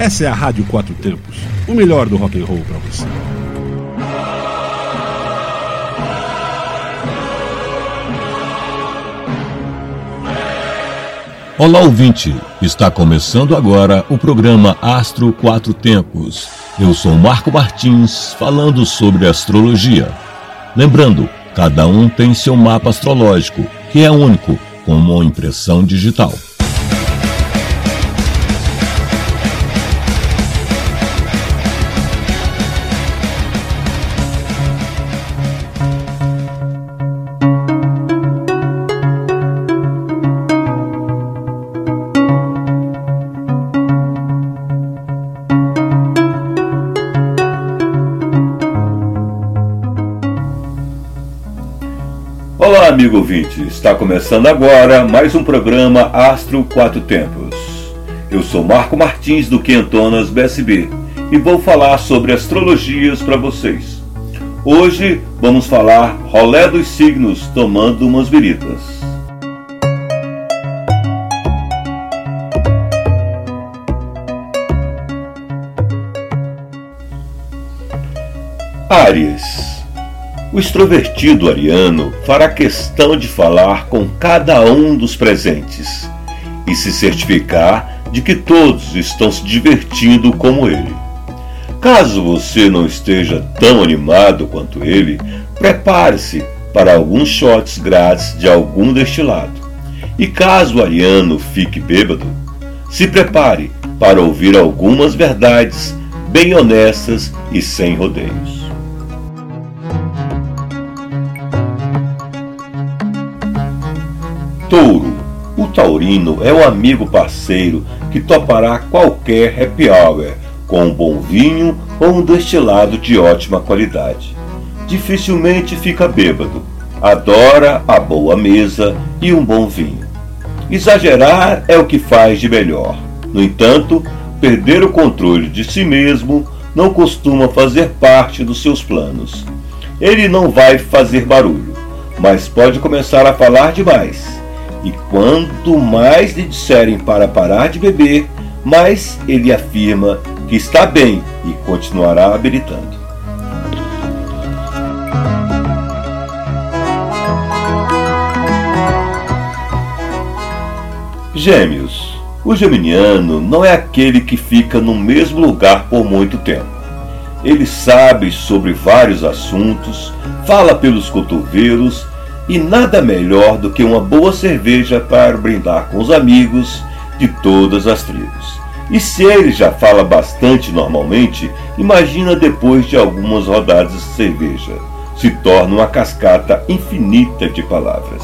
Essa é a Rádio Quatro Tempos, o melhor do rock and roll para você. Olá, ouvinte! Está começando agora o programa Astro Quatro Tempos. Eu sou Marco Martins, falando sobre astrologia. Lembrando, cada um tem seu mapa astrológico, que é único, com uma impressão digital. Amigo ouvinte, está começando agora mais um programa Astro Quatro Tempos. Eu sou Marco Martins do Quentonas BSB e vou falar sobre astrologias para vocês. Hoje vamos falar rolé dos signos tomando umas biritas. Áries o extrovertido ariano fará questão de falar com cada um dos presentes e se certificar de que todos estão se divertindo como ele. Caso você não esteja tão animado quanto ele, prepare-se para alguns shots grátis de algum destilado. E caso o ariano fique bêbado, se prepare para ouvir algumas verdades bem honestas e sem rodeios. Touro. O taurino é o amigo parceiro que topará qualquer happy hour com um bom vinho ou um destilado de ótima qualidade. Dificilmente fica bêbado. Adora a boa mesa e um bom vinho. Exagerar é o que faz de melhor. No entanto, perder o controle de si mesmo não costuma fazer parte dos seus planos. Ele não vai fazer barulho, mas pode começar a falar demais e quanto mais lhe disserem para parar de beber, mais ele afirma que está bem e continuará habilitando. Gêmeos. O geminiano não é aquele que fica no mesmo lugar por muito tempo. Ele sabe sobre vários assuntos, fala pelos cotovelos e nada melhor do que uma boa cerveja para brindar com os amigos de todas as tribos. E se ele já fala bastante normalmente, imagina depois de algumas rodadas de cerveja. Se torna uma cascata infinita de palavras.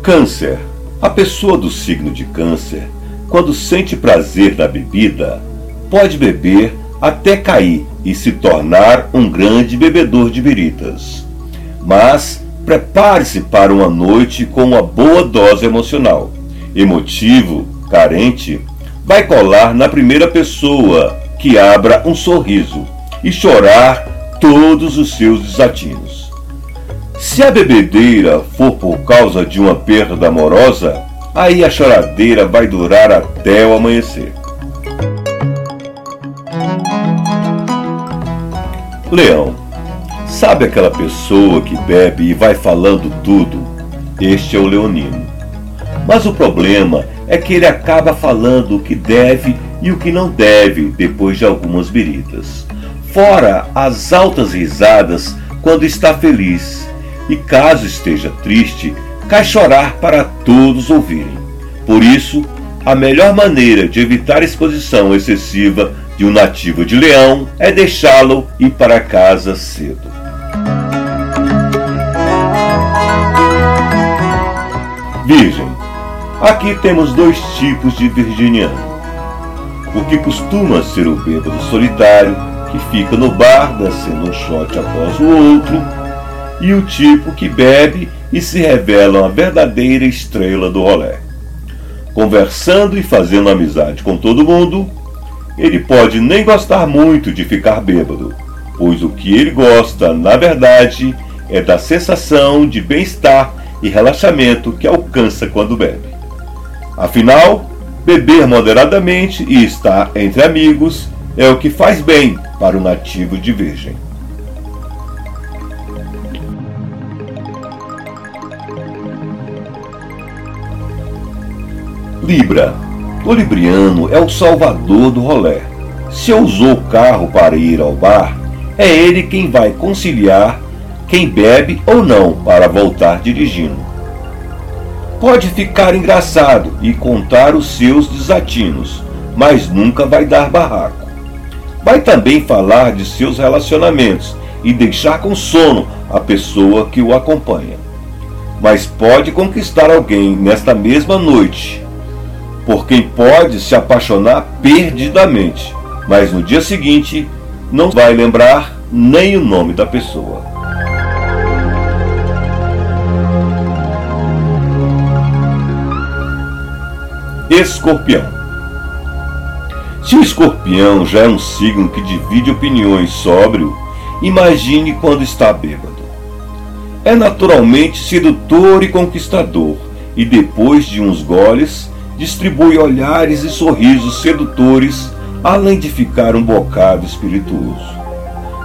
Câncer. A pessoa do signo de Câncer, quando sente prazer na bebida, pode beber até cair e se tornar um grande bebedor de biritas. Mas prepare-se para uma noite com uma boa dose emocional. Emotivo, carente, vai colar na primeira pessoa que abra um sorriso e chorar todos os seus desatinos. Se a bebedeira for por causa de uma perda amorosa, aí a choradeira vai durar até o amanhecer. Leão. Sabe aquela pessoa que bebe e vai falando tudo? Este é o leonino. Mas o problema é que ele acaba falando o que deve e o que não deve depois de algumas biritas. Fora as altas risadas quando está feliz. E caso esteja triste, cai chorar para todos ouvirem. Por isso, a melhor maneira de evitar exposição excessiva de um nativo de Leão é deixá-lo ir para casa cedo. Virgem. Aqui temos dois tipos de virginiano. O que costuma ser o bêbado solitário, que fica no bar descendo um shot após o outro, e o tipo que bebe e se revela uma verdadeira estrela do rolé. Conversando e fazendo amizade com todo mundo, ele pode nem gostar muito de ficar bêbado, pois o que ele gosta, na verdade, é da sensação de bem-estar e relaxamento que alcança quando bebe. Afinal, beber moderadamente e estar entre amigos é o que faz bem para o nativo de Virgem. Libra. O libriano é o salvador do rolé. Se usou o carro para ir ao bar, é ele quem vai conciliar quem bebe ou não para voltar dirigindo. Pode ficar engraçado e contar os seus desatinos, mas nunca vai dar barraco. Vai também falar de seus relacionamentos e deixar com sono a pessoa que o acompanha. Mas pode conquistar alguém nesta mesma noite, por quem pode se apaixonar perdidamente, mas no dia seguinte não vai lembrar nem o nome da pessoa. Escorpião. Se o escorpião já é um signo que divide opiniões sóbrio, imagine quando está bêbado. É naturalmente sedutor e conquistador, e depois de uns goles, distribui olhares e sorrisos sedutores, além de ficar um bocado espirituoso.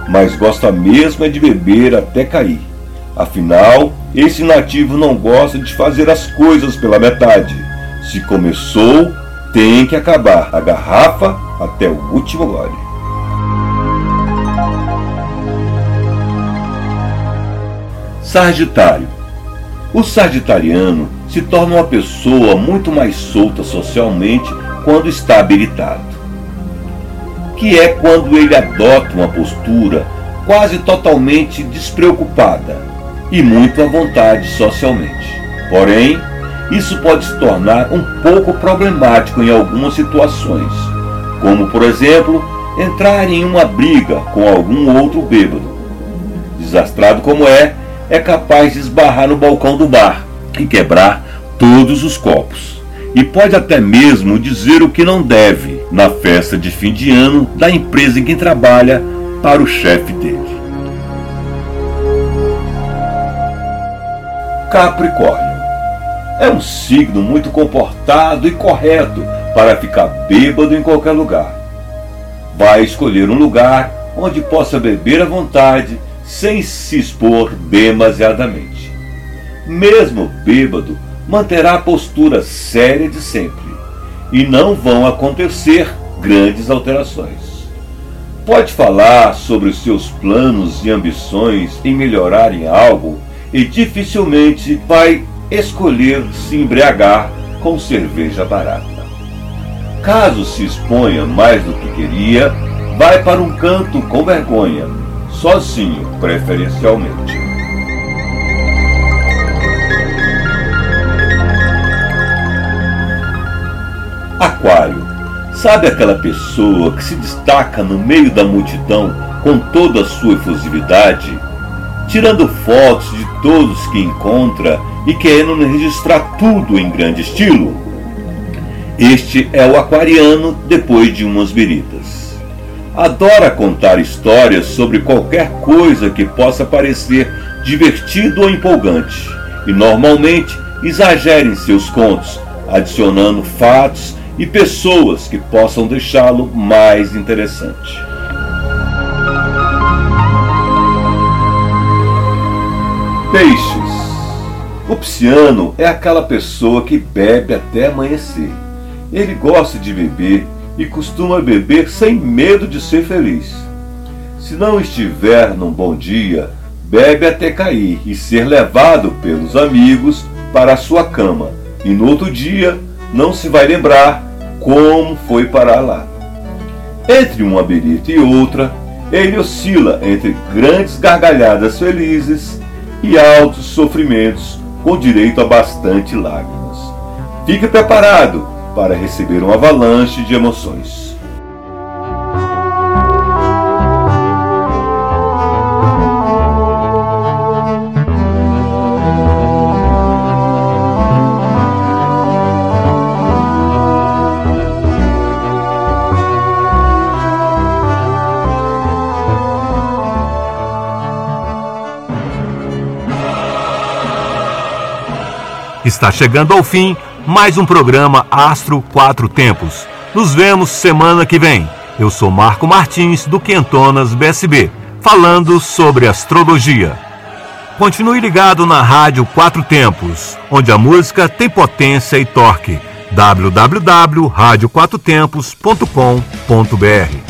Mas gosta mesmo é de beber até cair. Afinal, esse nativo não gosta de fazer as coisas pela metade. Se começou, tem que acabar a garrafa até o último gole. Sagitário. O sagitariano se torna uma pessoa muito mais solta socialmente quando está habilitado. Que é quando ele adota uma postura quase totalmente despreocupada e muito à vontade socialmente. Porém, isso pode se tornar um pouco problemático em algumas situações, como por exemplo, entrar em uma briga com algum outro bêbado. Desastrado como é, é capaz de esbarrar no balcão do bar e quebrar todos os copos. E pode até mesmo dizer o que não deve na festa de fim de ano da empresa em que trabalha para o chefe dele. Capricórnio é um signo muito comportado e correto para ficar bêbado em qualquer lugar. Vai escolher um lugar onde possa beber à vontade sem se expor demasiadamente. Mesmo bêbado, manterá a postura séria de sempre e não vão acontecer grandes alterações. Pode falar sobre os seus planos e ambições em melhorar em algo e dificilmente vai escolher se embriagar com cerveja barata. Caso se exponha mais do que queria, vai para um canto com vergonha, sozinho preferencialmente. Aquário. Sabe aquela pessoa que se destaca no meio da multidão com toda a sua efusividade, tirando fotos de todos que encontra e querendo registrar tudo em grande estilo? Este é o aquariano depois de umas biritas. Adora contar histórias sobre qualquer coisa que possa parecer divertido ou empolgante, e normalmente exagera em seus contos, adicionando fatos e pessoas que possam deixá-lo mais interessante. Peixes. O pisciano é aquela pessoa que bebe até amanhecer. Ele gosta de beber e costuma beber sem medo de ser feliz. Se não estiver num bom dia, bebe até cair e ser levado pelos amigos para a sua cama, e no outro dia não se vai lembrar como foi parar lá. Entre uma berita e outra, ele oscila entre grandes gargalhadas felizes e altos sofrimentos com direito a bastante lágrimas. Fique preparado para receber uma avalanche de emoções. Está chegando ao fim mais um programa Astro Quatro Tempos. Nos vemos semana que vem. Eu sou Marco Martins do Quentonas BSB, falando sobre astrologia. Continue ligado na Rádio Quatro Tempos, onde a música tem potência e torque. www.radioquatrotempos.com.br